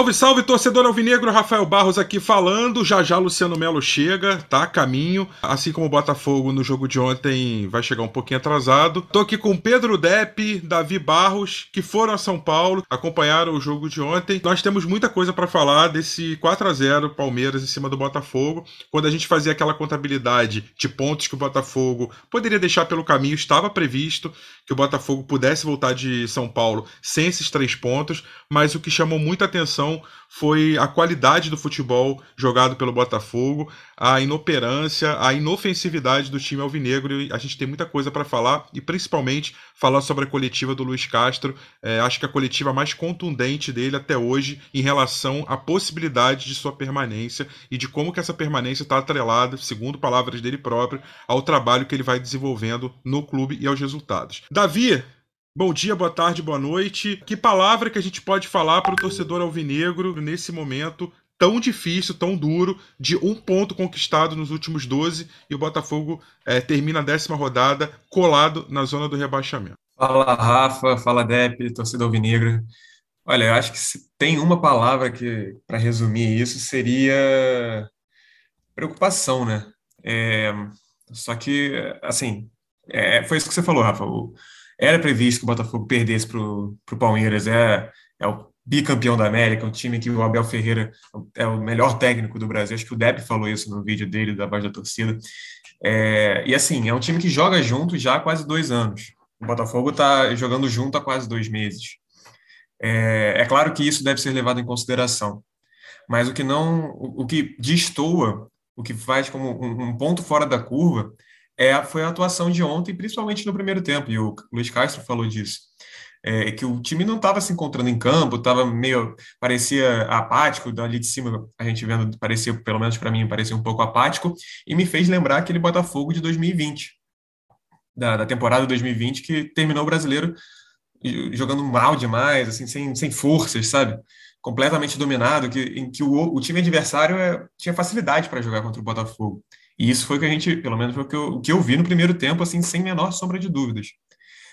Salve, salve, torcedor alvinegro, Rafael Barros aqui falando. Já já Luciano Melo chega, tá? Caminho. Assim como o Botafogo no jogo de ontem vai chegar um pouquinho atrasado. Tô aqui com Pedro Depp, Davi Barros, que foram a São Paulo, acompanharam o jogo de ontem. Nós temos muita coisa para falar desse 4 a 0 Palmeiras em cima do Botafogo. Quando a gente fazia aquela contabilidade de pontos que o Botafogo poderia deixar pelo caminho, estava previsto que o Botafogo pudesse voltar de São Paulo sem esses três pontos, mas o que chamou muita atenção atenção foi a qualidade do futebol jogado pelo Botafogo, a inoperância, a inofensividade do time alvinegro. E a gente tem muita coisa para falar e principalmente falar sobre a coletiva do Luiz Castro. É, acho que a coletiva mais contundente dele até hoje em relação à possibilidade de sua permanência e de como que essa permanência está atrelada, segundo palavras dele próprio, ao trabalho que ele vai desenvolvendo no clube e aos resultados. Davi, Bom dia, boa tarde, boa noite. Que palavra que a gente pode falar para o torcedor alvinegro nesse momento tão difícil, tão duro, de um ponto conquistado nos últimos 12 e o Botafogo é, termina a décima rodada colado na zona do rebaixamento? Fala, Rafa, fala, Dep, torcedor alvinegro. Olha, eu acho que se tem uma palavra que, para resumir isso, seria preocupação, né? É, só que, assim, é, foi isso que você falou, Rafa. O, era previsto que o Botafogo perdesse para o Palmeiras, é, é o bicampeão da América, um time que o Abel Ferreira é o melhor técnico do Brasil. Acho que o Depp falou isso no vídeo dele, da voz da torcida. É, e assim, é um time que joga junto já há quase dois anos. O Botafogo está jogando junto há quase dois meses. É, é, claro que isso deve ser levado em consideração, mas o que não, o, o que destoa, o que faz como um, um ponto fora da curva, é, foi a atuação de ontem, principalmente no primeiro tempo, e o Luiz Castro falou disso. É, que o time não estava se encontrando em campo, estava meio, parecia apático, dali de cima a gente vendo, parecia, pelo menos para mim, parecia um pouco apático, e me fez lembrar aquele Botafogo de 2020, da, da temporada 2020, que terminou o brasileiro jogando mal demais, assim, sem, sem forças, sabe? Completamente dominado, que, em que o, o time adversário é, tinha facilidade para jogar contra o Botafogo. E isso foi o que a gente, pelo menos foi o que eu, o que eu vi no primeiro tempo, assim, sem menor sombra de dúvidas.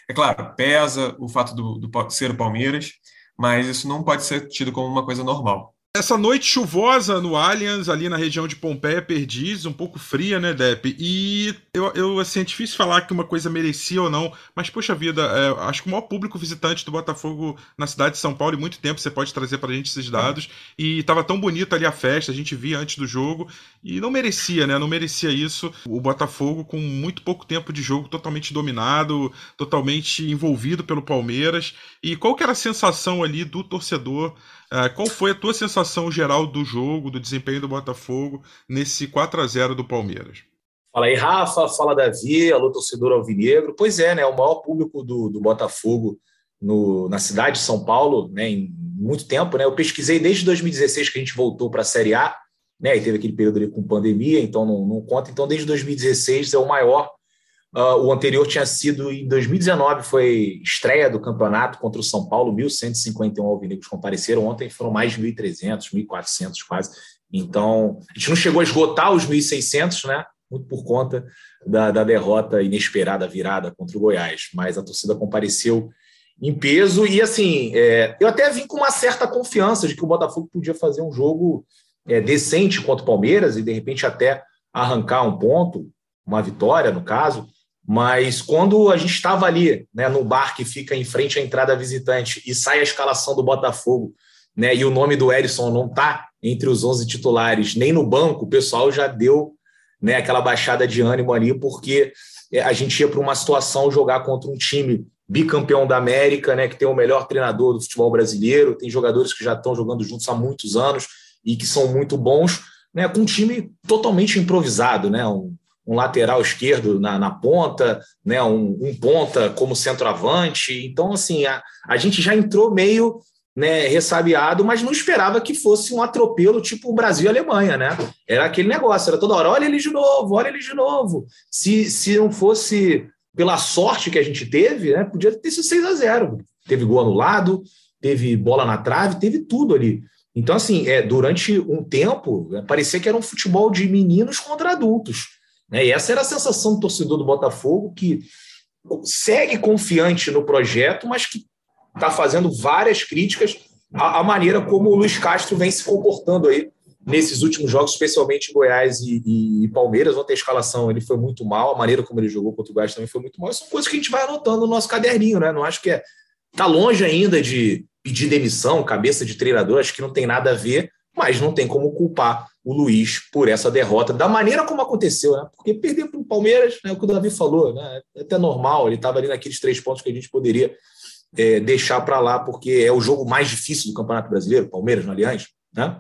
É claro, pesa o fato do, do ser o Palmeiras, mas isso não pode ser tido como uma coisa normal. Essa noite chuvosa no Allianz, ali na região de Pompeia, Perdiz, um pouco fria, né, Depp? E eu, eu, assim, é difícil falar que uma coisa merecia ou não, mas, poxa vida, é, acho que o maior público visitante do Botafogo na cidade de São Paulo em muito tempo, você pode trazer pra gente esses dados. E tava tão bonita ali a festa, a gente via antes do jogo, e não merecia, né? Não merecia isso. O Botafogo, com muito pouco tempo de jogo, totalmente dominado, totalmente envolvido pelo Palmeiras. E qual que era a sensação ali do torcedor? Uh, qual foi a tua sensação geral do jogo, do desempenho do Botafogo nesse 4 a 0 do Palmeiras? Fala aí, Rafa. Fala, Davi. Alô, torcedor alvinegro. Pois é, né? O maior público do, do Botafogo no, na cidade de São Paulo, né? Em muito tempo, né? Eu pesquisei desde 2016 que a gente voltou para a Série A, né? E teve aquele período ali com pandemia, então não, não conta. Então, desde 2016 é o maior Uh, o anterior tinha sido em 2019, foi estreia do campeonato contra o São Paulo, 1.151 alvinegros compareceram. Ontem foram mais de 1.300, 1.400 quase. Então, a gente não chegou a esgotar os 1.600, né? Muito por conta da, da derrota inesperada, virada contra o Goiás. Mas a torcida compareceu em peso e, assim, é, eu até vim com uma certa confiança de que o Botafogo podia fazer um jogo é, decente contra o Palmeiras e, de repente, até arrancar um ponto, uma vitória, no caso. Mas quando a gente estava ali, né, no bar que fica em frente à entrada visitante e sai a escalação do Botafogo, né, e o nome do Erisson não está entre os 11 titulares, nem no banco, o pessoal já deu né, aquela baixada de ânimo ali, porque é, a gente ia para uma situação jogar contra um time bicampeão da América, né, que tem o melhor treinador do futebol brasileiro, tem jogadores que já estão jogando juntos há muitos anos e que são muito bons, né, com um time totalmente improvisado, né, um, um lateral esquerdo na, na ponta, né, um, um, ponta como centroavante. Então, assim, a, a gente já entrou meio né, ressabiado, mas não esperava que fosse um atropelo tipo Brasil e Alemanha, né? Era aquele negócio, era toda hora, olha ele de novo, olha ele de novo. Se, se não fosse pela sorte que a gente teve, né, podia ter sido 6 a 0 Teve gol anulado, teve bola na trave, teve tudo ali. Então, assim, é, durante um tempo, é, parecia que era um futebol de meninos contra adultos. Né? E essa era a sensação do torcedor do Botafogo, que segue confiante no projeto, mas que está fazendo várias críticas a, a, maneira como o Luiz Castro vem se comportando aí nesses últimos jogos, especialmente Goiás e, e, e, Palmeiras. Ontem a escalação ele foi muito mal, a maneira como ele jogou contra o Goiás também foi muito mal. São coisas que a gente vai anotando no nosso caderninho, né? Não acho que é. Tá longe ainda de pedir demissão, cabeça de treinador, acho que não tem nada a ver, mas não tem como culpar o Luiz por essa derrota, da maneira como aconteceu, né? Porque perder para o Palmeiras, né, o que o Davi falou, né? É até normal, ele estava ali naqueles três pontos que a gente poderia é, deixar para lá, porque é o jogo mais difícil do Campeonato Brasileiro, Palmeiras no Aliás, né?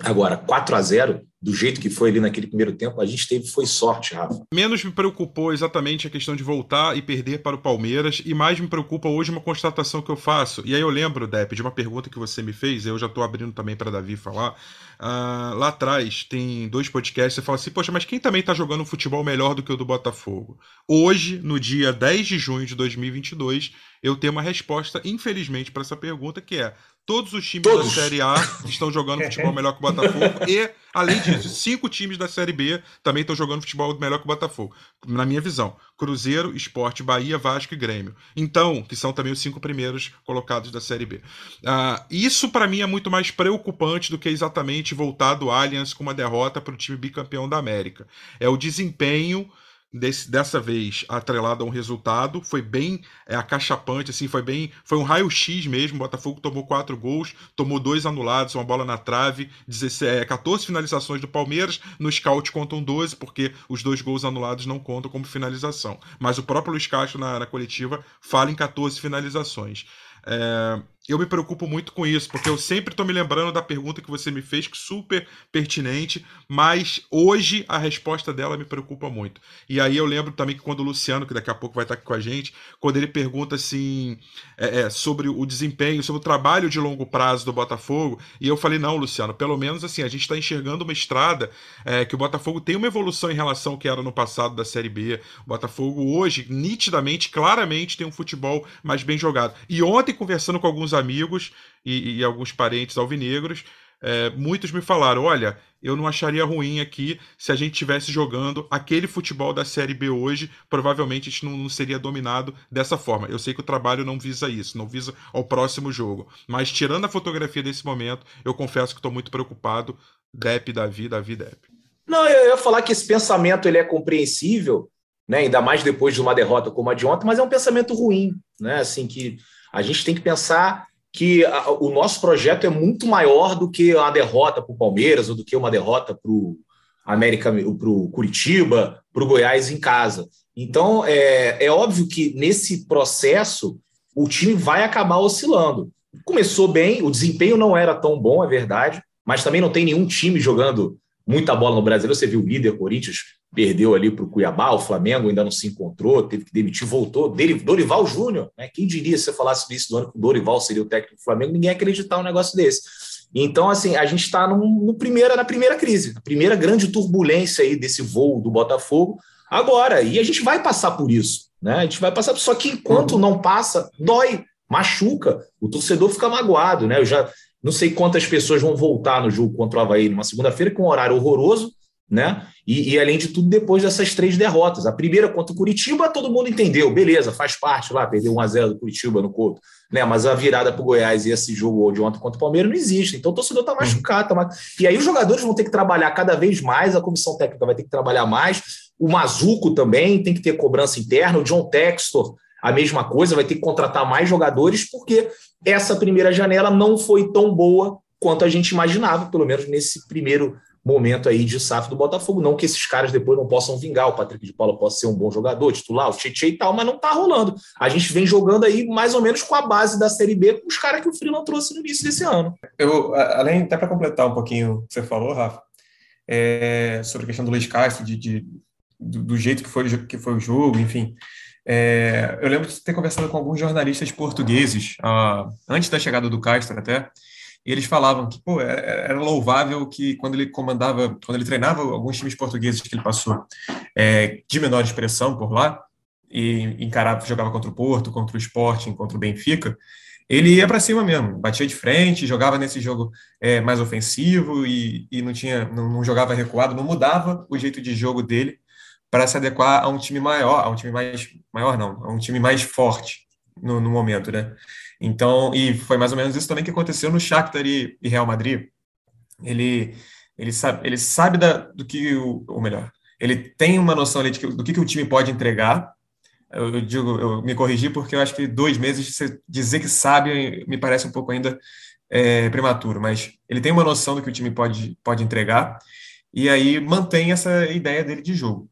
Agora, 4 a 0 do jeito que foi ali naquele primeiro tempo, a gente teve foi sorte, Rafa. Menos me preocupou exatamente a questão de voltar e perder para o Palmeiras, e mais me preocupa hoje uma constatação que eu faço. E aí eu lembro, Depp, de uma pergunta que você me fez, eu já estou abrindo também para Davi falar. Uh, lá atrás tem dois podcasts, você fala assim, poxa, mas quem também está jogando um futebol melhor do que o do Botafogo? Hoje, no dia 10 de junho de 2022, eu tenho uma resposta, infelizmente, para essa pergunta, que é Todos os times Todos. da Série A estão jogando futebol melhor que o Botafogo. e, além disso, cinco times da Série B também estão jogando futebol melhor que o Botafogo. Na minha visão. Cruzeiro, Esporte, Bahia, Vasco e Grêmio. Então, que são também os cinco primeiros colocados da Série B. Uh, isso, para mim, é muito mais preocupante do que exatamente voltar do Allianz com uma derrota para o time bicampeão da América. É o desempenho desse, dessa vez atrelado a um resultado, foi bem é, acachapante, assim, foi bem. Foi um raio-x mesmo. O Botafogo tomou quatro gols, tomou dois anulados, uma bola na trave, 16, é, 14 finalizações do Palmeiras. No scout contam 12, porque os dois gols anulados não contam como finalização. Mas o próprio Luiz Castro, na, na coletiva, fala em 14 finalizações. É, eu me preocupo muito com isso, porque eu sempre estou me lembrando da pergunta que você me fez, que super pertinente, mas hoje a resposta dela me preocupa muito. E aí eu lembro também que quando o Luciano, que daqui a pouco vai estar aqui com a gente, quando ele pergunta assim é, é, sobre o desempenho, sobre o trabalho de longo prazo do Botafogo, e eu falei, não, Luciano, pelo menos assim, a gente está enxergando uma estrada é, que o Botafogo tem uma evolução em relação ao que era no passado da Série B. O Botafogo hoje, nitidamente, claramente, tem um futebol mais bem jogado. E ontem, conversando com alguns amigos e, e alguns parentes alvinegros, é, muitos me falaram: olha, eu não acharia ruim aqui se a gente estivesse jogando aquele futebol da Série B hoje, provavelmente a gente não, não, seria dominado dessa forma. Eu sei que o trabalho não visa isso, não visa ao próximo jogo. Mas tirando a fotografia desse momento, eu confesso que estou muito preocupado. Dep, Davi, Davi, Dep. Não, eu ia falar que esse pensamento ele é compreensível, né? ainda mais depois de uma derrota como a de ontem, mas é um pensamento ruim, né? Assim que a gente tem que pensar que a, o nosso projeto é muito maior do que uma derrota para o Palmeiras ou do que uma derrota para o América, para o Curitiba, para o Goiás em casa. Então é, é óbvio que nesse processo o time vai acabar oscilando. Começou bem, o desempenho não era tão bom, é verdade, mas também não tem nenhum time jogando muita bola no Brasil. Você viu o líder Corinthians perdeu ali para o Cuiabá, o Flamengo ainda não se encontrou, teve que demitir, voltou. Dorival Júnior, né? Quem diria se você falasse disso do ano que o Dorival seria o técnico do Flamengo, ninguém ia acreditar um negócio desse. Então, assim, a gente está no primeira, na primeira crise, a primeira grande turbulência aí desse voo do Botafogo agora. E a gente vai passar por isso, né? A gente vai passar, só que enquanto uhum. não passa, dói, machuca, o torcedor fica magoado, né? Eu já não sei quantas pessoas vão voltar no jogo contra o Havaí numa segunda-feira, com um horário horroroso, né? E, e, além de tudo, depois dessas três derrotas. A primeira contra o Curitiba, todo mundo entendeu, beleza, faz parte lá, perdeu 1x0 do Curitiba no Couto, né? Mas a virada para o Goiás e esse jogo de ontem contra o Palmeiras não existe. Então o torcedor está machucado. Tá mais... E aí os jogadores vão ter que trabalhar cada vez mais, a comissão técnica vai ter que trabalhar mais, o Mazuco também tem que ter cobrança interna, o John Textor. A mesma coisa, vai ter que contratar mais jogadores, porque essa primeira janela não foi tão boa quanto a gente imaginava, pelo menos nesse primeiro momento aí de SAF do Botafogo. Não que esses caras depois não possam vingar, o Patrick de Paula possa ser um bom jogador, titular, o Tietchan e tal, mas não tá rolando. A gente vem jogando aí mais ou menos com a base da Série B com os caras que o Freeland trouxe no início desse ano. Eu, além, até para completar um pouquinho o que você falou, Rafa, é, sobre a questão do Luiz Castro, de, de do, do, jeito que foi, que foi o jogo, enfim. É, eu lembro de ter conversado com alguns jornalistas portugueses, ah, antes da chegada do Castro até, e eles falavam que pô, é, é, era louvável que quando ele comandava, quando ele treinava alguns times portugueses que ele passou é, de menor expressão por lá, e encarava, jogava contra o Porto, contra o Sporting, contra o Benfica, ele ia para cima mesmo, batia de frente, jogava nesse jogo é, mais ofensivo e, e não tinha, não, não, jogava recuado, não mudava o jeito de jogo dele para se adequar a um time maior, a um time mais maior não, a um time mais forte no, no, momento, né? Então, e foi mais ou menos isso também que aconteceu no Shakhtar e, e Real Madrid. Ele, ele sabe, ele sabe da, do que, o, ou melhor, ele tem uma noção ali que, do que, que o time pode entregar. Eu, eu, digo, eu me corrigi porque eu acho que dois meses dizer que sabe me parece um pouco ainda é, prematuro, mas ele tem uma noção do que o time pode, pode entregar e aí mantém essa ideia dele de jogo.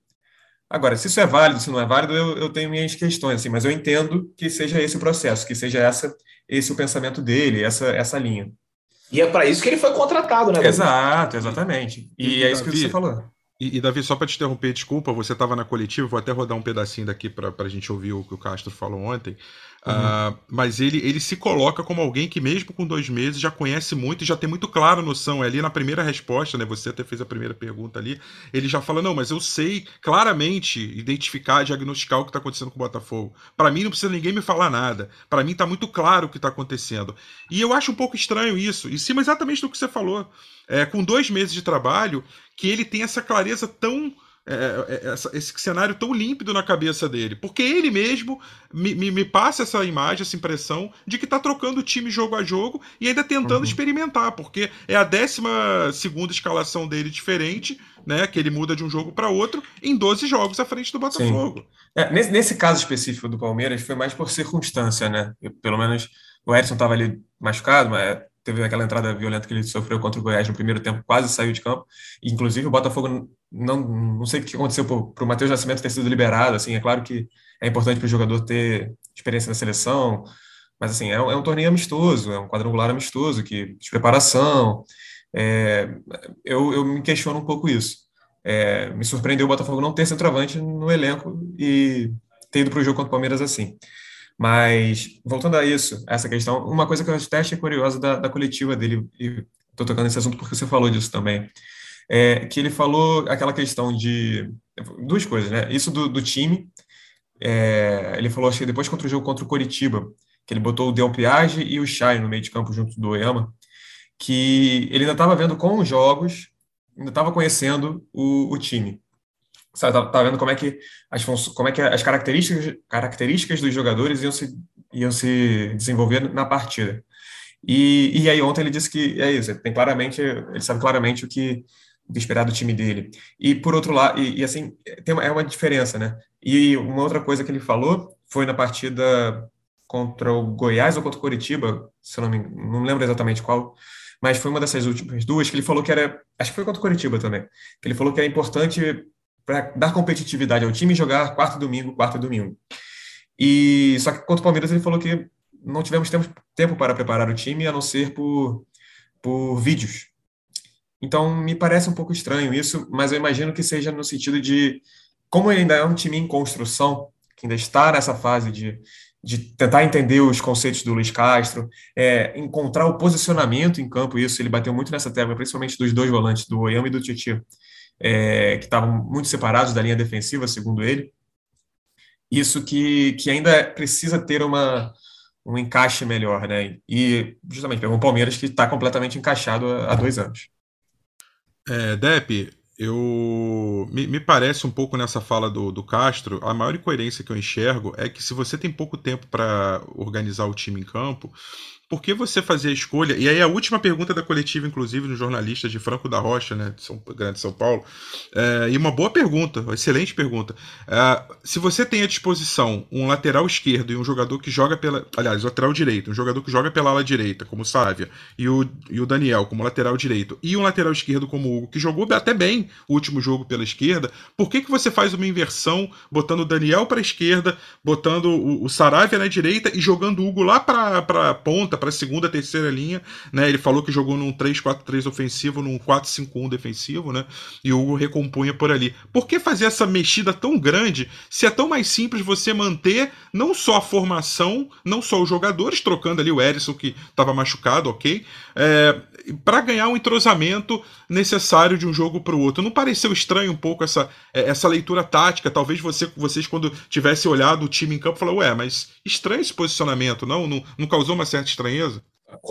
Agora, se isso é válido, se não é válido, eu, eu tenho minhas questões, assim, mas eu entendo que seja esse o processo, que seja essa, esse o pensamento dele, essa, essa linha. E é para isso que ele foi contratado, né? Exato, exatamente. E, e é isso que você falou. E, e, Davi, só para te interromper, desculpa, você estava na coletiva, vou até rodar um pedacinho daqui para a gente ouvir o que o Castro falou ontem. Uhum. Uh, mas ele, ele se coloca como alguém que, mesmo com dois meses, já conhece muito e já tem muito clara noção. É ali na primeira resposta, né? Você até fez a primeira pergunta ali. Ele já fala: Não, mas eu sei claramente identificar, diagnosticar o que está acontecendo com o Botafogo. Para mim, não precisa ninguém me falar nada. Para mim, está muito claro o que está acontecendo. E eu acho um pouco estranho isso. Em cima exatamente do que você falou. É, com dois meses de trabalho, que ele tem essa clareza tão é, é, é, essa, esse cenário tão límpido na cabeça dele. Porque ele mesmo me, me, me passa essa imagem, essa impressão de que está trocando o time jogo a jogo e ainda tentando uhum. experimentar, porque é a décima segunda escalação dele diferente, né? Que ele muda de um jogo para outro em 12 jogos à frente do Botafogo. É, nesse, nesse caso específico do Palmeiras, foi mais por circunstância, né? Eu, pelo menos o Edson estava ali machucado, mas teve aquela entrada violenta que ele sofreu contra o Goiás no primeiro tempo, quase saiu de campo. Inclusive, o Botafogo, não, não sei o que aconteceu para o Matheus Nascimento ter sido liberado. Assim, é claro que é importante para o jogador ter experiência na seleção, mas assim, é, é, um torneio amistoso, é um quadrangular amistoso, que, de preparação. É, eu, eu me questiono um pouco isso. É, me surpreendeu o Botafogo não ter centroavante no elenco e ter ido para o jogo contra o Palmeiras assim. Mas, voltando a isso, essa questão, uma coisa que eu até achei curiosa da, da coletiva dele, e estou tocando nesse assunto porque você falou disso também, é que ele falou aquela questão de. Duas coisas, né? Isso do, do time. É, ele falou, acho que depois contra o jogo contra o Coritiba, que ele botou o Del Piage e o Chay no meio de campo junto do Oyama, que ele ainda estava vendo com os jogos, ainda estava conhecendo o, o time. Tá, tá, vendo como é que as como é que as características características dos jogadores iam se iam se desenvolver na partida. E, e aí ontem ele disse que é isso, tem claramente, ele sabe claramente o que, o que esperar do time dele. E por outro lado, e, e assim, tem uma, é uma diferença, né? E uma outra coisa que ele falou foi na partida contra o Goiás ou contra o Coritiba, se eu não me não lembro exatamente qual, mas foi uma dessas últimas duas que ele falou que era, acho que foi contra o Coritiba também, que ele falou que era importante para dar competitividade ao time jogar quarto domingo, quarto domingo. E só que contra o Palmeiras ele falou que não tivemos tempo, tempo para preparar o time a não ser por, por vídeos. Então me parece um pouco estranho isso, mas eu imagino que seja no sentido de como ele ainda é um time em construção, que ainda está nessa fase de, de tentar entender os conceitos do Luiz Castro, é, encontrar o posicionamento em campo, isso ele bateu muito nessa tecla, principalmente dos dois volantes, do Oyama e do Titi é, que estavam muito separados da linha defensiva, segundo ele. Isso que, que ainda precisa ter uma, um encaixe melhor, né? E justamente pegou o Palmeiras que está completamente encaixado há, dois anos. É, eu me, me, parece um pouco nessa fala do, do Castro, a maior incoerência que eu enxergo é que se você tem pouco tempo para organizar o time em campo, por que você fazia a escolha? E aí a última pergunta da coletiva, inclusive, no jornalista de Franco da Rocha, né, de São, Grande São Paulo, é, e uma boa pergunta, uma excelente pergunta. É, se você tem à disposição um lateral esquerdo e um jogador que joga pela. Aliás, lateral direito, um jogador que joga pela ala direita, como o Sávia, e o, e o Daniel como lateral direito, e um lateral esquerdo como o Hugo, que jogou até bem o último jogo pela esquerda, por que, que você faz uma inversão botando o Daniel para a esquerda, botando o, o Saravia na direita e jogando o Hugo lá para a ponta? Para a segunda, terceira linha, né? Ele falou que jogou num 3-4-3 ofensivo, num 4-5-1 defensivo, né? E o Hugo recompunha por ali. Por que fazer essa mexida tão grande se é tão mais simples você manter não só a formação, não só os jogadores, trocando ali o Erisson que estava machucado, ok? É, para ganhar um entrosamento necessário de um jogo para o outro. Não pareceu estranho um pouco essa, é, essa leitura tática? Talvez você, vocês, quando tivesse olhado o time em campo, falaram, ué, mas estranho esse posicionamento, não? Não, não causou uma certa estranheza? Estranheza?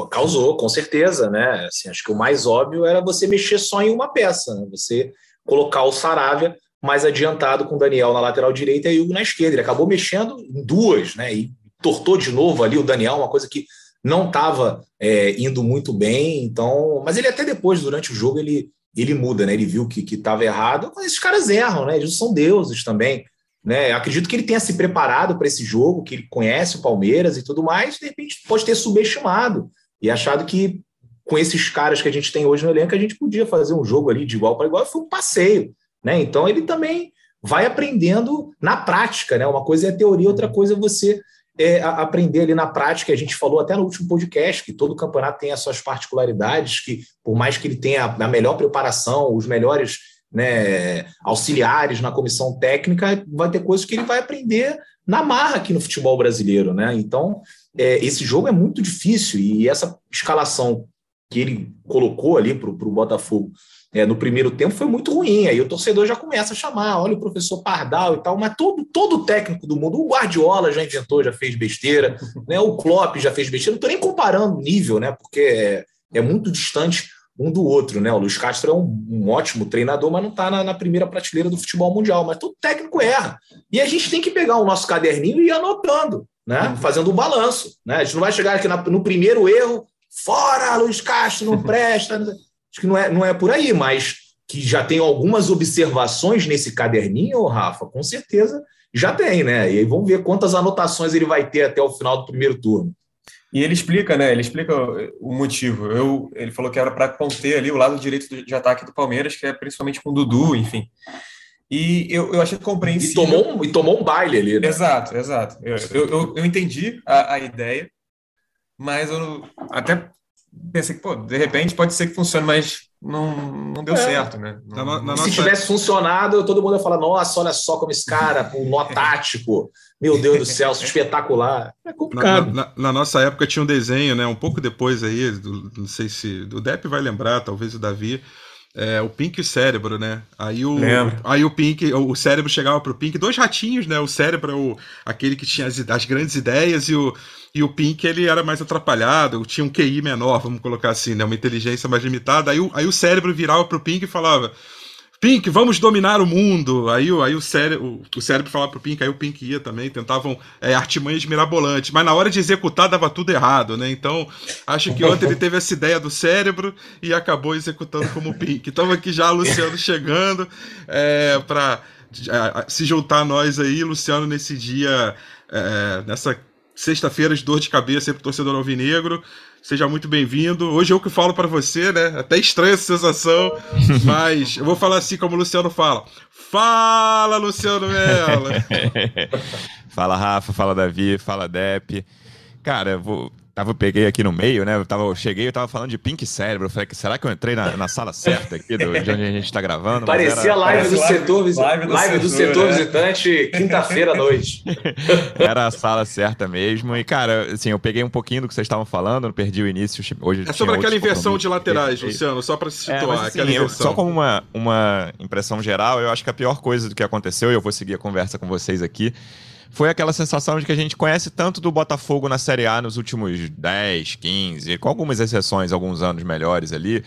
Causou, com certeza, né? Assim, acho que o mais óbvio era você mexer só em uma peça, né? você colocar o Saravia mais adiantado com o Daniel na lateral direita e o Hugo na esquerda. Ele acabou mexendo em duas, né? E entortou de novo ali o Daniel, uma coisa que não estava é, indo muito bem. Então, mas ele até depois, durante o jogo, ele, ele muda, né? Ele viu que estava errado. Mas esses caras erram, né? Eles são deuses também. Né? Acredito que ele tenha se preparado para esse jogo, que ele conhece o Palmeiras e tudo mais, de repente pode ter subestimado e achado que com esses caras que a gente tem hoje no elenco, a gente podia fazer um jogo ali de igual para igual, foi um passeio. Né? Então ele também vai aprendendo na prática, né? Uma coisa é a teoria, outra coisa é você é, aprender ali na prática. A gente falou até no último podcast que todo campeonato tem as suas particularidades, que por mais que ele tenha a melhor preparação, os melhores né, auxiliares na comissão técnica, vai ter coisas que ele vai aprender na marra aqui no futebol brasileiro. Né? Então, é, esse jogo é muito difícil e essa escalação que ele colocou ali para o Botafogo é, no primeiro tempo foi muito ruim. Aí o torcedor já começa a chamar, olha o professor Pardal e tal, mas todo, todo técnico do mundo, o Guardiola já inventou, já fez besteira, né? o Klopp já fez besteira. Não estou nem comparando o nível, né? porque é, é, muito distante um do outro. Né? O Luiz Castro é um, um ótimo treinador, mas não está na, na, primeira prateleira do futebol mundial. Mas todo técnico erra. E a gente tem que pegar o nosso caderninho e ir anotando, né? Uhum. fazendo o um balanço. Né? A gente não vai chegar aqui na, no primeiro erro Fora, Luiz Castro, não presta. Acho que não é, não é por aí, mas que já tem algumas observações nesse caderninho, Rafa, com certeza já tem, né? E aí vamos ver quantas anotações ele vai ter até o final do primeiro turno. E ele explica, né? Ele explica o motivo. Eu, ele falou que era para conter ali o lado direito de ataque do Palmeiras, que é principalmente com o Dudu, enfim. E eu, eu achei compreensível. E tomou um, e tomou um baile ali. Né? Exato, exato. Eu, eu, eu entendi a, a ideia mas eu até pensei que, pô, de repente pode ser que funcione, mas não, não deu é. certo, né? Não, na, na Se nossa... tivesse funcionado, todo mundo ia falar, nossa, olha só como esse cara, um nó tático, meu Deus do céu, espetacular. É complicado. Na, na, nossa época tinha um desenho, né? Um pouco depois aí, do, não sei se o Depp vai lembrar, talvez o Davi, é, o Pink e o cérebro, né? Aí o, aí o Pink, o cérebro chegava pro Pink, dois ratinhos, né? O cérebro é o, aquele que tinha as, as, grandes ideias e o, e o Pink ele era mais atrapalhado, tinha um QI menor, vamos colocar assim, né? Uma inteligência mais limitada. Aí o, aí o cérebro virava pro Pink e falava: Pink, vamos dominar o mundo. Aí, aí o, cérebro, o, cérebro falava pro Pink, aí o Pink ia também, tentavam é, artimanhas mirabolantes, mas na hora de executar dava tudo errado, né? Então, acho que ontem ele teve essa ideia do cérebro e acabou executando como Pink. Estamos aqui já, Luciano chegando é, para se juntar a nós aí, Luciano, nesse dia, é, nessa sexta-feira de dor de cabeça para o torcedor alvinegro. Seja muito bem-vindo. Hoje eu que falo para você, né? Até estranha essa sensação, mas eu vou falar assim como o Luciano fala. Fala, Luciano Mello! fala, Rafa, fala, Davi, fala, Dep. Cara, vou, Tava, peguei aqui no meio, né? Eu, tava, eu cheguei, eu tava falando de Pink Cérebro. Eu falei, será que eu entrei na, na sala certa aqui do, de onde a gente tá gravando? Parecia era, live, do, live, setor, live, do, live setor, do setor é. visitante, quinta-feira à noite. Era a sala certa mesmo. E, cara, assim, eu peguei um pouquinho do que vocês estavam falando, não perdi o início. Hoje é sobre aquela inversão de laterais, Luciano, só para se situar. É, assim, eu, só como uma, uma impressão geral, eu acho que a pior coisa do que aconteceu, e eu vou seguir a conversa com vocês aqui, foi aquela sensação de que a gente conhece tanto do Botafogo na Série A nos últimos 10, 15, com algumas exceções, alguns anos melhores ali,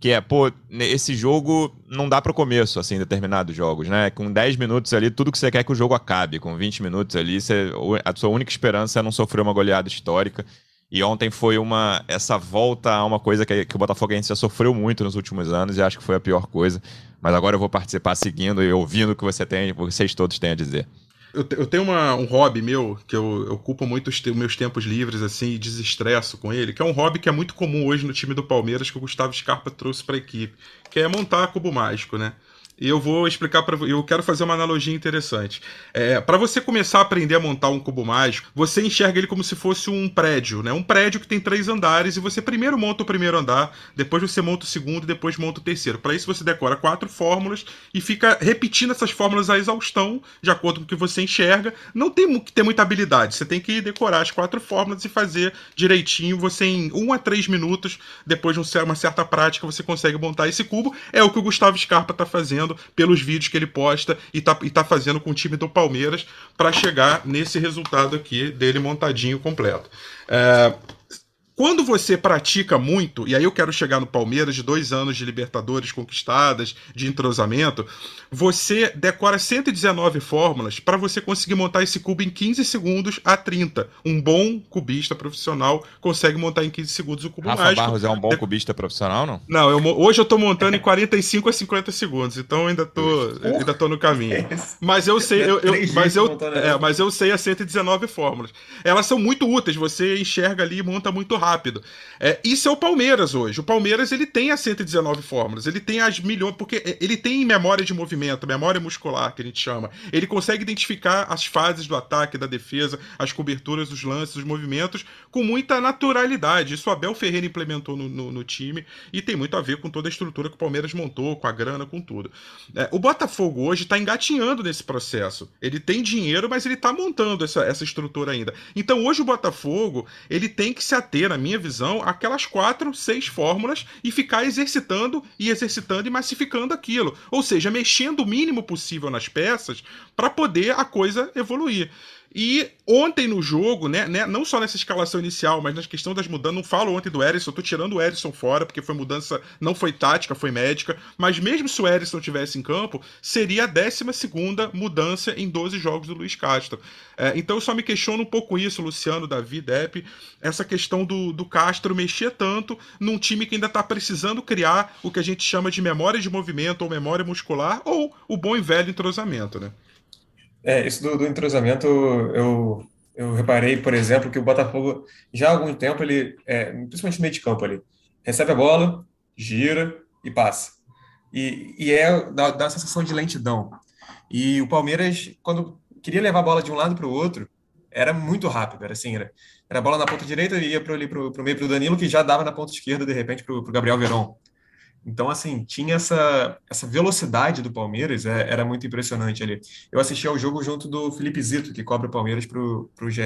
que é, pô, esse jogo não dá para o começo, assim, determinados jogos, né? Com 10 minutos ali, tudo que você quer é que o jogo acabe. Com 20 minutos ali, você, a sua única esperança é não sofrer uma goleada histórica. E ontem foi uma essa volta a uma coisa que, que o Botafoguense já sofreu muito nos últimos anos e acho que foi a pior coisa. Mas agora eu vou participar seguindo e ouvindo o que você tem, vocês todos têm a dizer. Eu, eu tenho uma, um hobby meu, que eu, eu ocupo muito os te, meus tempos livres, assim, e desestresso com ele, que é um hobby que é muito comum hoje no time do Palmeiras, que o Gustavo Scarpa trouxe para a equipe, que é montar cubo mágico, né? E eu vou explicar para eu quero fazer uma analogia interessante. É, para você começar a aprender a montar um cubo mágico, você enxerga ele como se fosse um prédio, né? Um prédio que tem três andares e você primeiro monta o primeiro andar, depois você monta o segundo e depois monta o terceiro. Para isso você decora quatro fórmulas e fica repetindo essas fórmulas à exaustão, de acordo com o que você enxerga. Não tem que ter muita habilidade, você tem que decorar as quatro fórmulas e fazer direitinho. Você em um a três minutos, depois de uma certa prática, você consegue montar esse cubo. É o que o Gustavo Scarpa está fazendo fazendo pelos vídeos que ele posta e tá, e tá fazendo com o time do Palmeiras para chegar nesse resultado aqui dele montadinho completo. É, Quando você pratica muito, e aí eu quero chegar no Palmeiras de dois anos de Libertadores conquistadas, de entrosamento, você decora 119 fórmulas para você conseguir montar esse cubo em 15 segundos a 30. Um bom cubista profissional consegue montar em 15 segundos o cubo Rafa mágico. Barros é um bom cubista profissional, não? Não, eu, hoje eu tô montando em 45 a 50 segundos, então eu ainda tô, ainda tô no caminho. Mas eu sei, eu, eu, mas, eu, é, mas eu sei as 119 fórmulas. Elas são muito úteis, você enxerga ali e monta muito rápido rápido. É, isso é o Palmeiras hoje. O Palmeiras ele tem as 119 fórmulas, ele tem as milhões, porque ele tem memória de movimento, memória muscular, que a gente chama. Ele consegue identificar as fases do ataque, da defesa, as coberturas, os lances, os movimentos, com muita naturalidade. Isso o Abel Ferreira implementou no, no, no time e tem muito a ver com toda a estrutura que o Palmeiras montou, com a grana, com tudo. É, o Botafogo hoje está engatinhando nesse processo. Ele tem dinheiro, mas ele está montando essa, essa estrutura ainda. Então hoje o Botafogo ele tem que se ater, na minha visão, aquelas quatro, seis fórmulas e ficar exercitando e exercitando e massificando aquilo. Ou seja, mexendo o mínimo possível nas peças para poder a coisa evoluir. E ontem no jogo, né, né, não só nessa escalação inicial, mas na questão das mudanças, não falo ontem do Erisson, tô tirando o Erisson fora, porque foi mudança, não foi tática, foi médica, mas mesmo se o Erisson tivesse em campo, seria a 12 mudança em 12 jogos do Luiz Castro. É, então eu só me questiono um pouco isso, Luciano, Davi, Depp, essa questão do, do Castro mexer tanto num time que ainda tá precisando criar o que a gente chama de memória de movimento ou memória muscular, ou o bom e velho entrosamento, né? É, isso do, do entrosamento, eu, eu reparei, por exemplo, que o Botafogo, já há algum tempo, ele, é, principalmente no meio de campo ali, recebe a bola, gira e passa. E, e é, dá, dá sensação de lentidão. E o Palmeiras, quando queria levar a bola de um lado para o outro, era muito rápido, era assim, era, era a bola na ponta direita e ia para o meio para o Danilo, que já dava na ponta esquerda, de repente, para o Gabriel Verón. Então, assim, tinha essa, essa velocidade do Palmeiras, é, era muito impressionante ali. Eu assisti ao jogo junto do Felipe Zito, que cobra o Palmeiras para o GE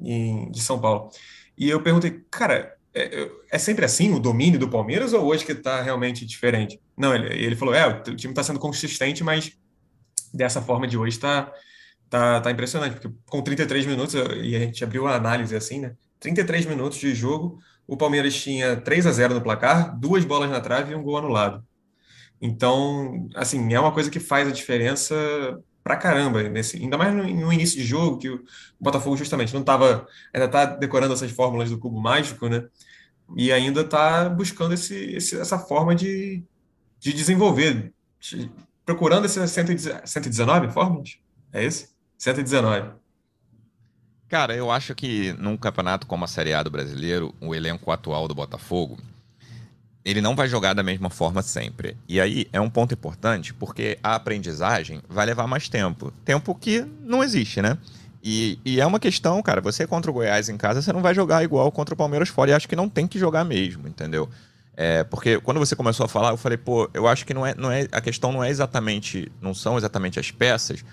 em, de São Paulo. E eu perguntei, cara, é, é, sempre assim o domínio do Palmeiras ou hoje que está realmente diferente? Não, ele, ele falou, é, o time está sendo consistente, mas dessa forma de hoje está tá, tá impressionante, porque com 33 minutos, e a gente abriu a análise assim, né? 33 minutos de jogo, o Palmeiras tinha 3 a 0 no placar, duas bolas na trave e um gol anulado. Então, assim, é uma coisa que faz a diferença pra caramba, nesse, ainda mais no, no início de jogo, que o Botafogo justamente não estava, ainda está decorando essas fórmulas do cubo mágico, né? E ainda está buscando esse, esse, essa forma de, de desenvolver, de, procurando essas 119 fórmulas? É isso? 119. Cara, eu acho que num campeonato como a Série A do brasileiro, o elenco atual do Botafogo, ele não vai jogar da mesma forma sempre. E aí é um ponto importante, porque a aprendizagem vai levar mais tempo. Tempo que não existe, né? E, e, é uma questão, cara, você contra o Goiás em casa, você não vai jogar igual contra o Palmeiras fora. E acho que não tem que jogar mesmo, entendeu? É, porque quando você começou a falar, eu falei, pô, eu acho que não é, não é, a questão não é exatamente, não são exatamente as peças,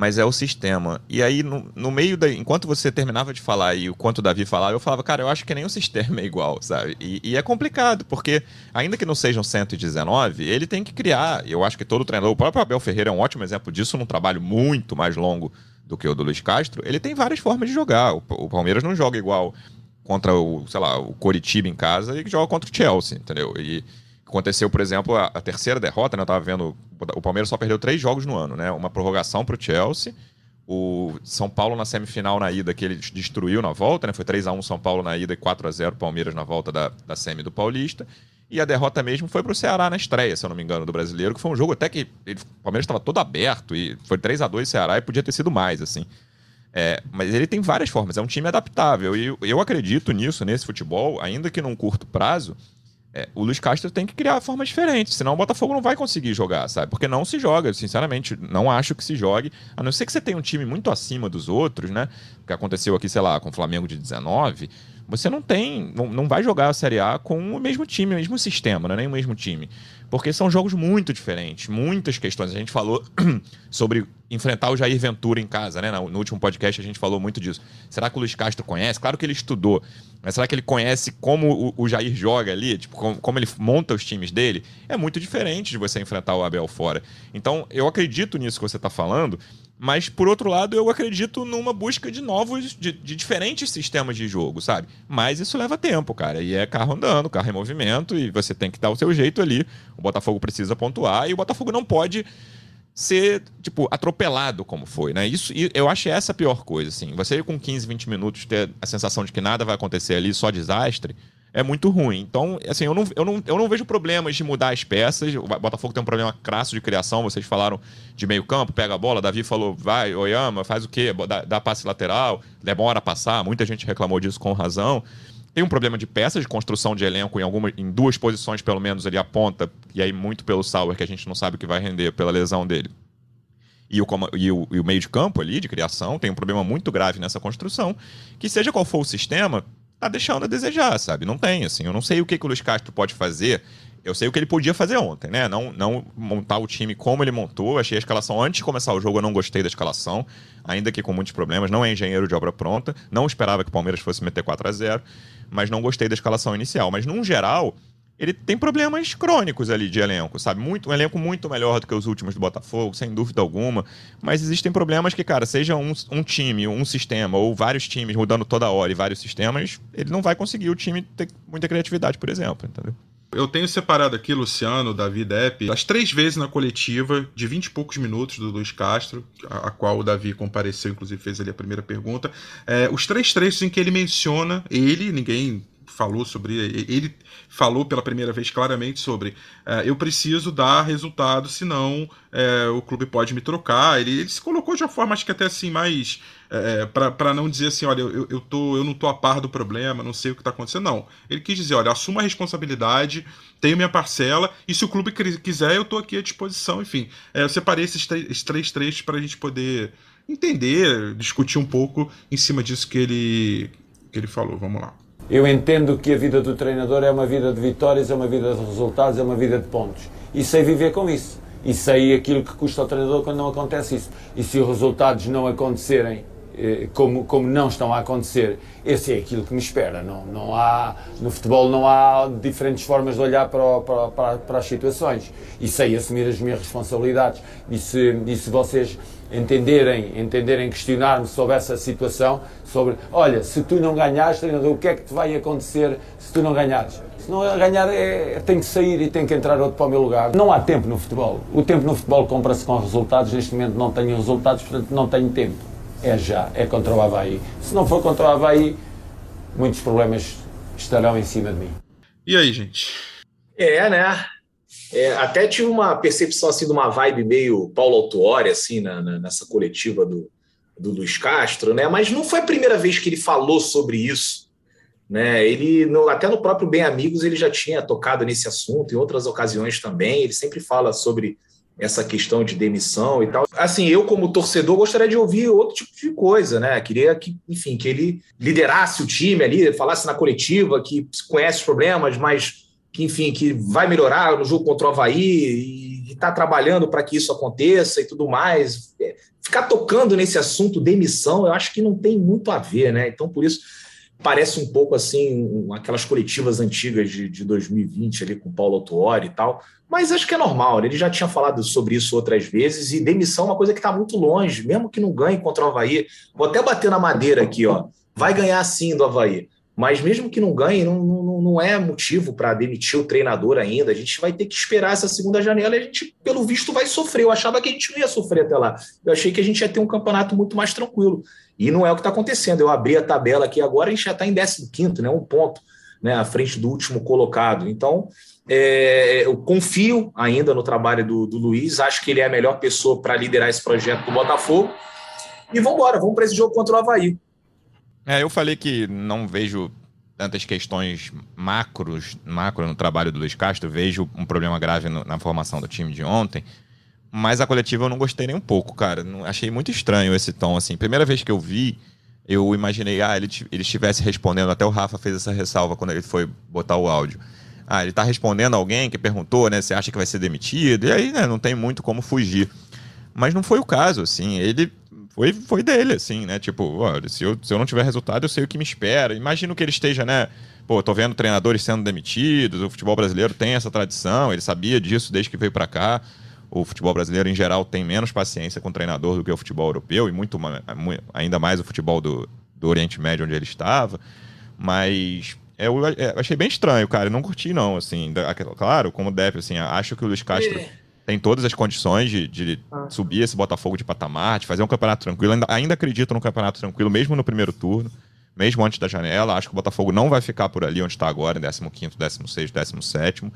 mas é o sistema. E aí, no, no meio da. Enquanto você terminava de falar e o quanto o Davi falava, eu falava, cara, eu acho que nem o sistema é igual, sabe? E, e, é complicado, porque ainda que não sejam 119, ele tem que criar. Eu acho que todo treinador, o próprio Abel Ferreira é um ótimo exemplo disso, num trabalho muito mais longo do que o do Luiz Castro. Ele tem várias formas de jogar. O, o Palmeiras não joga igual contra o, sei lá, o Coritiba em casa e joga contra o Chelsea, entendeu? E Aconteceu, por exemplo, a, a terceira derrota, né? Eu tava vendo. O Palmeiras só perdeu três jogos no ano, né? Uma prorrogação para o Chelsea. O São Paulo na semifinal na ida, que ele destruiu na volta, né? Foi 3 a 1 São Paulo na ida e 4 a 0 Palmeiras na volta da, da semi do Paulista. E a derrota mesmo foi para o Ceará na estreia, se eu não me engano, do brasileiro, que foi um jogo até que ele, o Palmeiras estava todo aberto e foi 3 a 2 Ceará e podia ter sido mais, assim. É, mas ele tem várias formas, é um time adaptável. E eu, eu acredito nisso, nesse futebol, ainda que num curto prazo, é, o Luiz Castro tem que criar formas diferentes, senão o Botafogo não vai conseguir jogar, sabe? Porque não se joga, sinceramente, não acho que se jogue, a não ser que você tenha um time muito acima dos outros, né? O que aconteceu aqui, sei lá, com o Flamengo de 19, você não tem, não, vai jogar a Série A com o mesmo time, o mesmo sistema, né? nem o mesmo time. Porque são jogos muito diferentes, muitas questões. A gente falou sobre enfrentar o Jair Ventura em casa, né? No último podcast a gente falou muito disso. Será que o Luiz Castro conhece? Claro que ele estudou, mas será que ele conhece como o, Jair joga ali? Tipo, como, ele monta os times dele? É muito diferente de você enfrentar o Abel fora. Então, eu acredito nisso que você está falando, Mas, por outro lado, eu acredito numa busca de novos, de, de, diferentes sistemas de jogo, sabe? Mas isso leva tempo, cara. E é carro andando, carro em movimento, e você tem que dar o seu jeito ali. O Botafogo precisa pontuar, e o Botafogo não pode ser, tipo, atropelado como foi, né? Isso, eu acho essa a pior coisa, assim. Você com 15, 20 minutos ter a sensação de que nada vai acontecer ali, só desastre, é muito ruim. Então, assim, eu não, eu, não, eu não vejo problemas de mudar as peças. O Botafogo tem um problema crasso de criação. Vocês falaram de meio campo, pega a bola. Davi falou, vai, Oyama, faz o quê? Dá, dá passe lateral, demora a passar. Muita gente reclamou disso com razão. Tem um problema de peças, de construção de elenco em, alguma, em duas posições, pelo menos, ele aponta. E aí, muito pelo Sauer, que a gente não sabe o que vai render pela lesão dele. E o, e, o, e o meio de campo ali, de criação, tem um problema muito grave nessa construção. Que seja qual for o sistema, tá deixando a desejar, sabe? Não tem, assim. Eu não sei o que, que o Luiz Castro pode fazer. Eu sei o que ele podia fazer ontem, né? Não, não montar o time como ele montou. Achei a escalação antes de começar o jogo, eu não gostei da escalação, ainda que com muitos problemas. Não é engenheiro de obra pronta. Não esperava que o Palmeiras fosse meter 4 a 0 mas não gostei da escalação inicial. Mas, num geral, ele tem problemas crônicos ali de elenco, sabe? Muito, um elenco muito melhor do que os últimos do Botafogo, sem dúvida alguma. Mas existem problemas que, cara, seja um, um time, um sistema, ou vários times mudando toda hora e vários sistemas, ele não vai conseguir o time ter muita criatividade, por exemplo, entendeu? Eu tenho separado aqui, Luciano, Davi Depp, as três vezes na coletiva, de 20 e poucos minutos do Luiz Castro, a, a qual o Davi compareceu, inclusive fez ali a primeira pergunta. É, os três trechos em que ele menciona ele, ninguém falou sobre. Ele falou pela primeira vez claramente sobre é, eu preciso dar resultado, senão é, o clube pode me trocar. Ele, ele, se colocou de uma forma, acho que até assim, mais. É, para não dizer assim, olha, eu, eu, tô, eu não tô a par do problema, não sei o que está acontecendo. Não. Ele quis dizer, olha, assuma a responsabilidade, tenho minha parcela, e se o clube quiser, eu tô aqui à disposição. Enfim, é, eu separei esses, esses três trechos para a gente poder entender, discutir um pouco em cima disso que ele, que ele falou. Vamos lá. Eu entendo que a vida do treinador é uma vida de vitórias, é uma vida de resultados, é uma vida de pontos. E sei viver com isso. E sei aquilo que custa ao treinador quando não acontece isso. E se os resultados não acontecerem como, como não estão a acontecer, esse é aquilo que me espera. Não, não há, no futebol não há diferentes formas de olhar para, para, para, as situações. E sei assumir as minhas responsabilidades. E se, e se vocês entenderem, entenderem questionar-me sobre essa situação, sobre, olha, se tu não ganhares, treinador, o que é que te vai acontecer se tu não ganhares? Se não ganhar, é, tem que sair e tem que entrar outro para o meu lugar. Não há tempo no futebol. O tempo no futebol compra-se com resultados. Neste momento não tenho resultados, portanto não tenho tempo. É já, é contra o Havaí. Se não for contra o Havaí, muitos problemas estarão em cima de mim. E aí, gente? É, né? É, até tive uma percepção assim de uma vibe meio Paulo Autuori, assim, na, na, nessa coletiva do, do Luiz Castro, né? Mas não foi a primeira vez que ele falou sobre isso. Né? Ele, no, até no próprio Bem Amigos, ele já tinha tocado nesse assunto, em outras ocasiões também. Ele sempre fala sobre essa questão de demissão e tal. Assim, eu como torcedor gostaria de ouvir outro tipo de coisa, né? Queria que, enfim, que ele liderasse o time ali, falasse na coletiva, que conhece os problemas, mas que, enfim, que vai melhorar no jogo contra o Havaí e está trabalhando para que isso aconteça e tudo mais. É, ficar tocando nesse assunto demissão, eu acho que não tem muito a ver, né? Então, por isso, parece um pouco assim, aquelas coletivas antigas de, de 2020 ali com Paulo Autuori e tal, mas acho que é normal, né? ele já tinha falado sobre isso outras vezes, e demissão é uma coisa que está muito longe, mesmo que não ganhe contra o Havaí, vou até bater na madeira aqui, ó, vai ganhar sim do Havaí, mas mesmo que não ganhe, não, não, não é motivo para demitir o treinador ainda. A gente vai ter que esperar essa segunda janela e a gente, pelo visto, vai sofrer. Eu achava que a gente não ia sofrer até lá. Eu achei que a gente ia ter um campeonato muito mais tranquilo. E não é o que está acontecendo. Eu abri a tabela aqui agora, a gente já está em 15, né? Um ponto né, à frente do último colocado. Então, é, eu confio ainda no trabalho do, do Luiz, acho que ele é a melhor pessoa para liderar esse projeto do Botafogo. E vamos embora, vamos para esse jogo contra o Havaí. É, eu falei que não vejo tantas questões macros, macro no trabalho do Luiz Castro, vejo um problema grave no, na formação do time de ontem, mas a coletiva eu não gostei nem um pouco, cara. Não, achei muito estranho esse tom, assim. Primeira vez que eu vi, eu imaginei, ah, ele, ele estivesse respondendo, até o Rafa fez essa ressalva quando ele foi botar o áudio. Ah, ele tá respondendo alguém que perguntou, né, você acha que vai ser demitido? E aí, né, não tem muito como fugir. Mas não foi o caso, assim. Ele foi, foi dele, assim, né? Tipo, olha, se eu, se eu não tiver resultado, eu sei o que me espera. Imagino que ele esteja, né? Pô, tô vendo treinadores sendo demitidos, o futebol brasileiro tem essa tradição, ele sabia disso desde que veio para cá. O futebol brasileiro, em geral, tem menos paciência com o treinador do que o futebol europeu, e muito ainda mais o futebol do, do Oriente Médio, onde ele estava. Mas é, eu, achei bem estranho, cara. Eu não curti, não. Assim, claro, como deve, assim, acho que o Luiz Castro. É tem todas as condições de, de ah. subir esse Botafogo de patamar, de fazer um campeonato tranquilo. Ainda, ainda acredito no campeonato tranquilo, mesmo no primeiro turno, mesmo antes da janela. Acho que o Botafogo não vai ficar por ali onde está agora, em 15, 16, 17.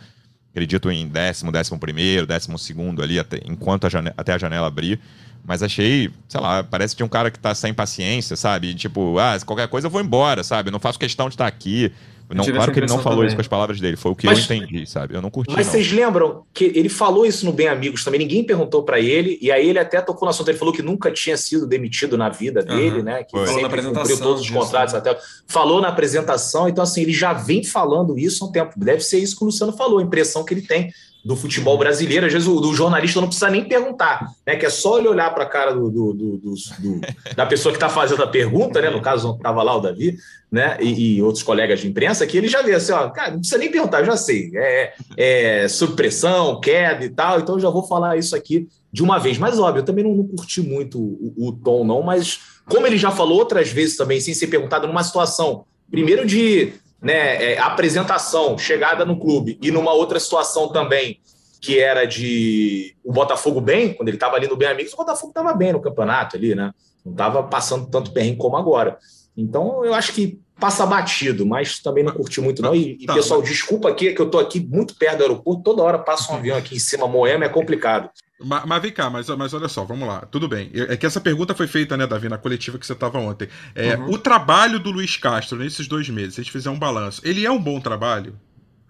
Acredito em décimo, décimo primeiro, décimo segundo ali, até, enquanto a janela, até a janela abrir. Mas achei, sei lá, parece de um cara que tá sem paciência, sabe? Tipo, ah, qualquer coisa eu vou embora, sabe? Não faço questão de estar aqui. Não, claro que ele não falou também. isso com as palavras dele, foi o que mas, eu entendi, sabe? Eu não curti. Mas não. vocês lembram que ele falou isso no Bem Amigos também, ninguém perguntou para ele, e aí ele até tocou no assunto, ele falou que nunca tinha sido demitido na vida dele, uhum, né? Que foi. falou na apresentação todos os contratos até. Falou na apresentação, então assim, ele já vem falando isso há um tempo. Deve ser isso que o Luciano falou, a impressão que ele tem do futebol brasileiro. Às vezes o, o, jornalista não precisa nem perguntar, né? Que é só ele olhar para a cara do, do, do, da pessoa que está fazendo a pergunta, né? No caso, estava lá o Davi, né? E, e, outros colegas de imprensa, que ele já vê assim, ó, cara, não precisa nem perguntar, eu já sei. É, é supressão, queda e tal, então eu já vou falar isso aqui de uma vez. Mas óbvio, eu também não, não curti muito o, o tom, não, mas como ele já falou outras vezes também, sem ser perguntado, numa situação, primeiro de né, é, apresentação, chegada no clube, e numa outra situação também, que era de o Botafogo bem, quando ele estava ali no Bem Amigos, o Botafogo estava bem no campeonato ali, né? Não estava passando tanto perrengue como agora. Então, eu acho que passa batido, mas também não curti muito, não. E, e tá, pessoal, desculpa aqui, que eu estou aqui muito perto do aeroporto, toda hora passa um avião aqui em cima, Moema é complicado. Mas, mas, vem cá, mas, mas olha só, vamos lá. Tudo bem. É que essa pergunta foi feita, né, Davi, na coletiva que você estava ontem. É, uhum. O trabalho do Luiz Castro nesses dois meses, se a gente fizer um balanço, ele é um bom trabalho?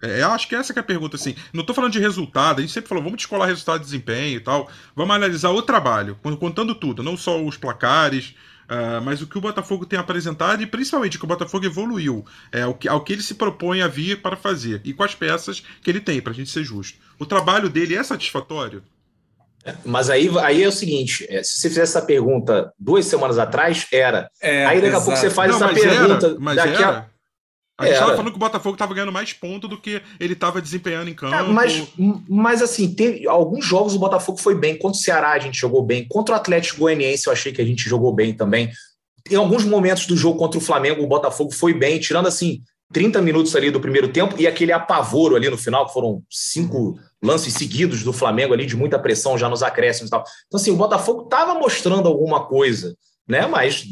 É, eu acho que essa que é a pergunta, assim. Não estou falando de resultado, a gente sempre falou, vamos descolar resultado de desempenho e tal. Vamos analisar o trabalho, contando tudo, não só os placares, uh, mas o que o Botafogo tem apresentado e principalmente o que o Botafogo evoluiu, é, ao, que, ao que ele se propõe a vir para fazer e com as peças que ele tem, para a gente ser justo. O trabalho dele é satisfatório? Mas aí, aí é o seguinte: é, se você fizesse essa pergunta duas semanas atrás, era. É, aí daqui exato. a pouco você faz Não, essa pergunta. Era, mas daqui era. a. A gente estava falando que o Botafogo estava ganhando mais ponto do que ele estava desempenhando em campo. mas, mas assim, teve, alguns jogos o Botafogo foi bem. Contra o Ceará a gente jogou bem. Contra o Atlético Goianiense eu achei que a gente jogou bem também. Em alguns momentos do jogo contra o Flamengo, o Botafogo foi bem, tirando assim 30 minutos ali do primeiro tempo e aquele apavoro ali no final, que foram cinco lances seguidos do Flamengo ali, de muita pressão já nos acréscimos e tal. Então, assim, o Botafogo estava mostrando alguma coisa, né? Mas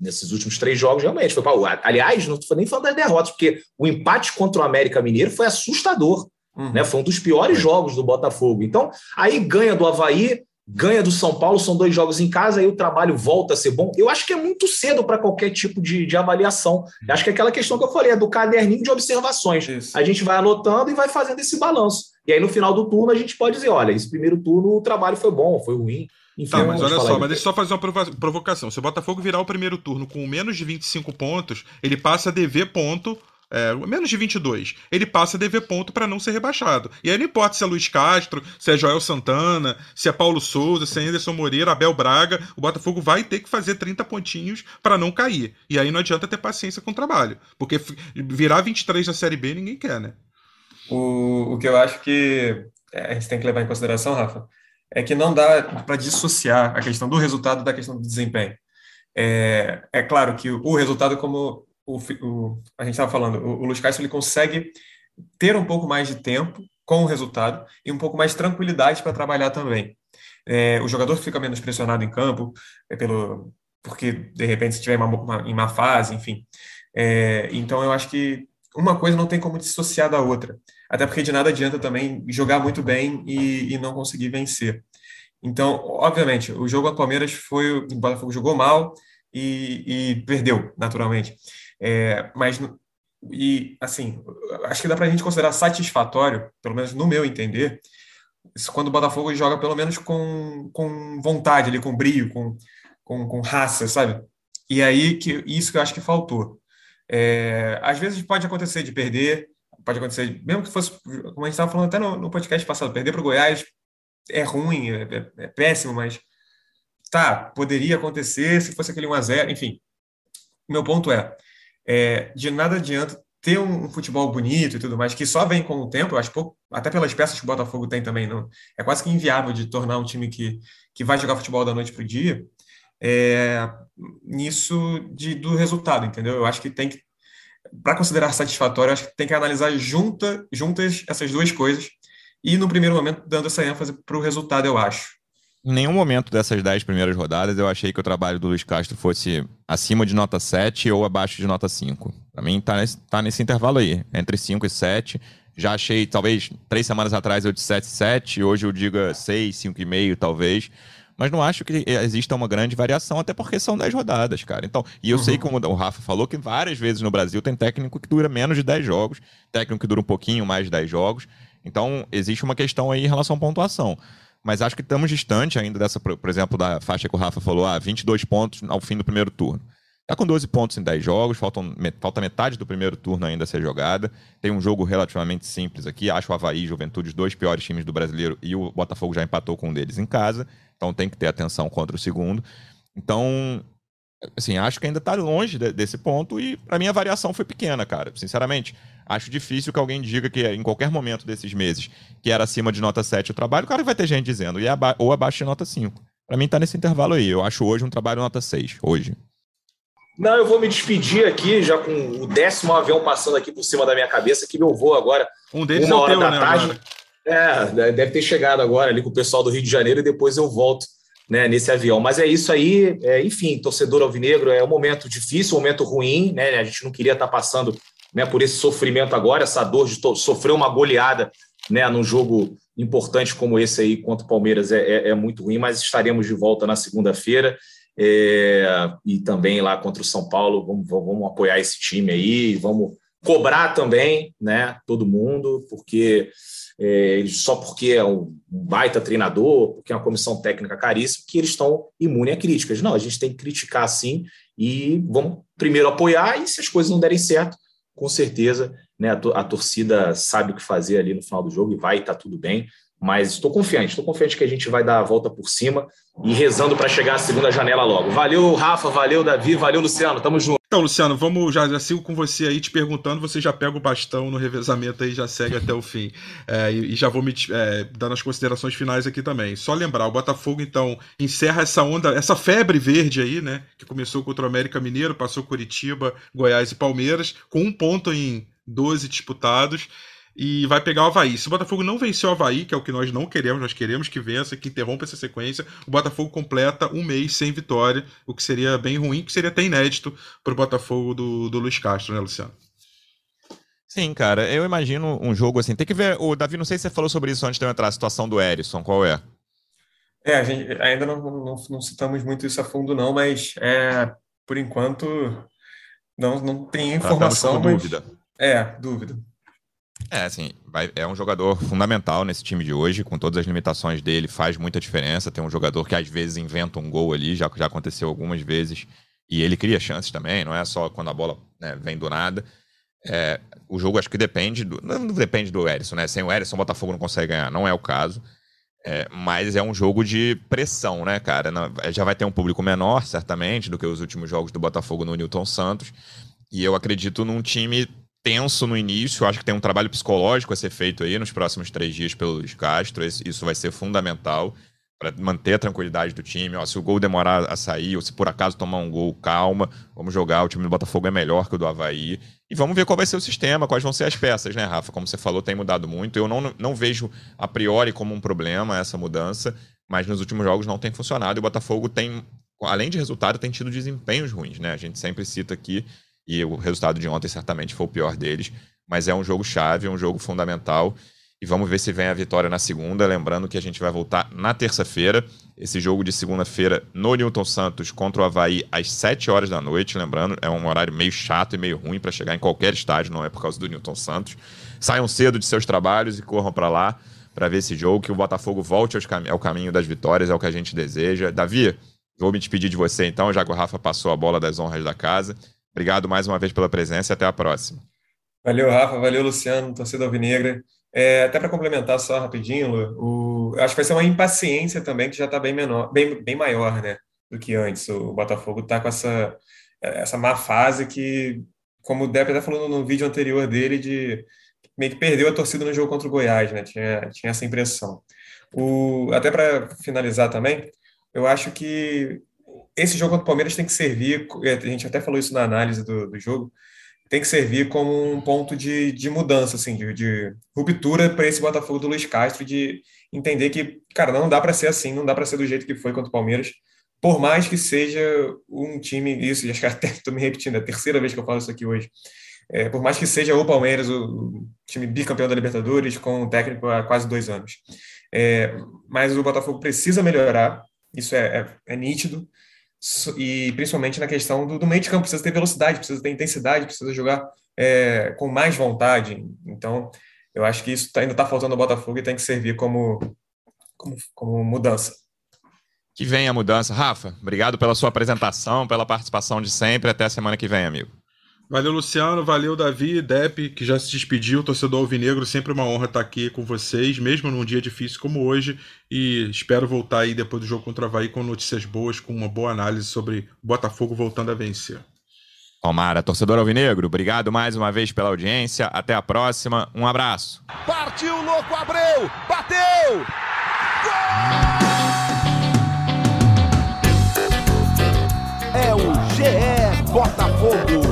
nesses últimos três jogos, realmente, foi para. Aliás, não estou nem falando das derrotas, porque o empate contra o América Mineiro foi assustador. Uhum. Né? Foi um dos piores jogos do Botafogo. Então, aí ganha do Havaí, ganha do São Paulo, são dois jogos em casa, aí o trabalho volta a ser bom. Eu acho que é muito cedo para qualquer tipo de, de avaliação. Eu acho que é aquela questão que eu falei, é do caderninho de observações. Isso. A gente vai anotando e vai fazendo esse balanço. E aí, no final do turno, a gente pode dizer: olha, esse primeiro turno o trabalho foi bom, foi ruim. Enfim, tá, mas olha só, mas deixa eu só fazer uma provocação. Se o Botafogo virar o primeiro turno com menos de 25 pontos, ele passa a dever ponto é, menos de 22, ele passa a dever ponto para não ser rebaixado. E aí não importa se é Luiz Castro, se é Joel Santana, se é Paulo Souza, se é Anderson Moreira, Abel Braga, o Botafogo vai ter que fazer 30 pontinhos para não cair. E aí não adianta ter paciência com o trabalho, porque virar 23 na Série B ninguém quer, né? O, o que eu acho que é, a gente tem que levar em consideração, Rafa, é que não dá para dissociar a questão do resultado da questão do desempenho. É, é claro que o resultado, como o, o, a gente estava falando, o, o Luiz Castro ele consegue ter um pouco mais de tempo com o resultado e um pouco mais de tranquilidade para trabalhar também. É, o jogador fica menos pressionado em campo, é pelo, porque de repente se estiver em uma, em uma fase, enfim. É, então eu acho que uma coisa não tem como dissociar da outra, até porque de nada adianta também jogar muito bem e, e não conseguir vencer. Então, obviamente, o jogo a Palmeiras foi o Botafogo jogou mal e, e perdeu naturalmente. É, mas, e assim, acho que dá para a gente considerar satisfatório, pelo menos no meu entender, quando o Botafogo joga pelo menos com, com vontade, ali, com brilho, com, com, com raça, sabe? E aí, que, isso que eu acho que faltou. É, às vezes pode acontecer de perder, pode acontecer, mesmo que fosse, como a gente estava falando até no, no podcast passado, perder para o Goiás é ruim, é, é, é, péssimo, mas tá, poderia acontecer se fosse aquele 1 a 0 enfim. Meu ponto é, é, de nada adianta ter um, um, futebol bonito e tudo mais, que só vem com o tempo, eu acho pouco, até pelas peças que o Botafogo tem também, não, é quase que inviável de tornar um time que, que vai jogar futebol da noite para o dia, é, nisso de, do resultado, entendeu? Eu acho que tem que, para considerar satisfatório, eu acho que tem que analisar junta, juntas essas duas coisas e, no primeiro momento, dando essa ênfase para o resultado, eu acho. Em nenhum momento dessas dez primeiras rodadas eu achei que o trabalho do Luiz Castro fosse acima de nota 7 ou abaixo de nota 5. Para mim, tá nesse, tá nesse intervalo aí, entre 5 e 7. Já achei, talvez, três semanas atrás eu de 7 7, hoje eu diga 6, 5,5 talvez. Mas não acho que exista uma grande variação, até porque são 10 rodadas, cara. Então, e eu uhum. sei, como o Rafa falou, que várias vezes no Brasil tem técnico que dura menos de 10 jogos, técnico que dura um pouquinho mais de 10 jogos. Então, existe uma questão aí em relação à pontuação mas acho que estamos distante ainda dessa, por exemplo, da faixa que o Rafa falou, ah, 22 pontos ao fim do primeiro turno. Está com 12 pontos em 10 jogos, faltam, falta metade do primeiro turno ainda a ser jogada. Tem um jogo relativamente simples aqui. Acho o Havaí e Juventude os dois piores times do brasileiro e o Botafogo já empatou com um deles em casa. Então tem que ter atenção contra o segundo. Então, assim, acho que ainda está longe de, desse ponto e para mim a variação foi pequena, cara. Sinceramente, Acho difícil que alguém diga que em qualquer momento desses meses que era acima de nota 7 o trabalho, claro que vai ter gente dizendo, e aba ou abaixo de nota 5. Para mim tá nesse intervalo aí. Eu acho hoje um trabalho nota 6, hoje. Não, eu vou me despedir aqui, já com o décimo avião passando aqui por cima da minha cabeça, que meu voo agora. Um deles uma é hora teu, da né, tarde. Agora. É, deve ter chegado agora ali com o pessoal do Rio de Janeiro e depois eu volto né, nesse avião. Mas é isso aí, é, enfim, torcedor alvinegro, é um momento difícil, um momento ruim, né? A gente não queria estar passando né, por esse sofrimento agora, essa dor de sofrer uma goleada né, num jogo importante como esse aí contra o Palmeiras é, é, é muito ruim, mas estaremos de volta na segunda-feira é, e também lá contra o São Paulo. Vamos, vamos apoiar esse time aí, vamos cobrar também, né, todo mundo, porque é, só porque é um baita treinador, porque é uma comissão técnica caríssima, que eles estão imunes a críticas. Não, a gente tem que criticar sim e vamos primeiro apoiar e se as coisas não derem certo, com certeza né, a, torcida sabe o que fazer ali no final do jogo e vai estar tá tudo bem. Mas estou confiante, estou confiante que a gente vai dar a volta por cima e rezando para chegar à segunda janela logo. Valeu, Rafa, valeu, Davi, valeu, Luciano, tamo junto. Então, Luciano, vamos já, já sigo com você aí te perguntando, você já pega o bastão no revezamento aí, já segue até o fim. É, e, e, já vou me é, dando as considerações finais aqui também. Só lembrar, o Botafogo, então, encerra essa onda, essa febre verde aí, né? Que começou contra o América Mineiro, passou Curitiba, Goiás e Palmeiras, com um ponto em 12 disputados e vai pegar o Havaí. Se o Botafogo não vencer o Havaí, que é o que nós não queremos, nós queremos que vença, que interrompa essa sequência, o Botafogo completa um mês sem vitória, o que seria bem ruim, que seria até inédito para o Botafogo do, do Luiz Castro, né, Luciano? Sim, cara, eu imagino um jogo assim. Tem que ver, o Davi, não sei se você falou sobre isso antes de eu entrar, a situação do Erisson, qual é? É, a gente ainda não, não, não citamos muito isso a fundo, não, mas é, por enquanto não, não tem informação. Mas, dúvida. É, dúvida. É, assim, vai, é um jogador fundamental nesse time de hoje, com todas as limitações dele, faz muita diferença. Tem um jogador que às vezes inventa um gol ali, já, já aconteceu algumas vezes, e ele cria chances também, não é só quando a bola né, vem do nada. É, o jogo acho que depende do. Não depende do Erisson, né? Sem o Erisson, o Botafogo não consegue ganhar, não é o caso. É, mas é um jogo de pressão, né, cara? Já vai ter um público menor, certamente, do que os últimos jogos do Botafogo no Newton Santos. E eu acredito num time tenso no início. Acho que tem um trabalho psicológico a ser feito aí nos próximos três dias pelo Luiz Castro. Isso vai ser fundamental para manter a tranquilidade do time. Ó, se o gol demorar a sair, ou se por acaso tomar um gol, calma, vamos jogar. O time do Botafogo é melhor que o do Havaí. E vamos ver qual vai ser o sistema, quais vão ser as peças, né, Rafa? Como você falou, tem mudado muito. Eu não, não vejo a priori como um problema essa mudança, mas nos últimos jogos não tem funcionado. E o Botafogo tem, além de resultado, tem tido desempenhos ruins, né? A gente sempre cita aqui e o resultado de ontem certamente foi o pior deles. Mas é um jogo chave, é um jogo fundamental. E vamos ver se vem a vitória na segunda. Lembrando que a gente vai voltar na terça-feira. Esse jogo de segunda-feira no Newton Santos contra o Havaí às 7 horas da noite. Lembrando, é um horário meio chato e meio ruim para chegar em qualquer estádio, não é por causa do Newton Santos. Saiam cedo de seus trabalhos e corram para lá para ver esse jogo. Que o Botafogo volte ao caminho das vitórias, é o que a gente deseja. Davi, vou me despedir de você então, já que o Rafa passou a bola das honras da casa. Obrigado mais uma vez pela presença e até a próxima. Valeu, Rafa. Valeu, Luciano, torcida alvinegra. É, até para complementar só rapidinho, o, acho que vai ser uma impaciência também que já está bem menor, bem, bem maior, né, do que antes. O Botafogo está com essa, essa má fase que como o Depp até falou no vídeo anterior dele, de meio que perdeu a torcida no jogo contra o Goiás, né? Tinha, tinha essa impressão. O, até para finalizar também, eu acho que esse jogo contra o Palmeiras tem que servir, é, a gente até falou isso na análise do, do jogo, tem que servir como um ponto de, de mudança, assim, de, de ruptura para esse Botafogo do Luiz Castro, de entender que, cara, não dá para ser assim, não dá para ser do jeito que foi contra o Palmeiras, por mais que seja um time, isso, acho que até estou me repetindo, é a terceira vez que eu falo isso aqui hoje, é, por mais que seja o Palmeiras, o time bicampeão da Libertadores, com o técnico há quase dois anos. É, mas o Botafogo precisa melhorar, isso é, é, é nítido, e principalmente na questão do, do, meio de campo, precisa ter velocidade, precisa ter intensidade, precisa jogar é, com mais vontade. Então, eu acho que isso tá, ainda está faltando ao Botafogo e tem que servir como, como, como mudança. Que venha a mudança. Rafa, obrigado pela sua apresentação, pela participação de sempre. Até a semana que vem, amigo. Valeu, Luciano. Valeu, Davi, Depp, que já se despediu. Torcedor Alvinegro, sempre uma honra estar aqui com vocês, mesmo num dia difícil como hoje. E espero voltar aí depois do jogo contra o Havaí com notícias boas, com uma boa análise sobre o Botafogo voltando a vencer. Tomara, torcedor Alvinegro, obrigado mais uma vez pela audiência. Até a próxima. Um abraço. Partiu, louco, Abreu! Bateu! Gol! É o GE Botafogo.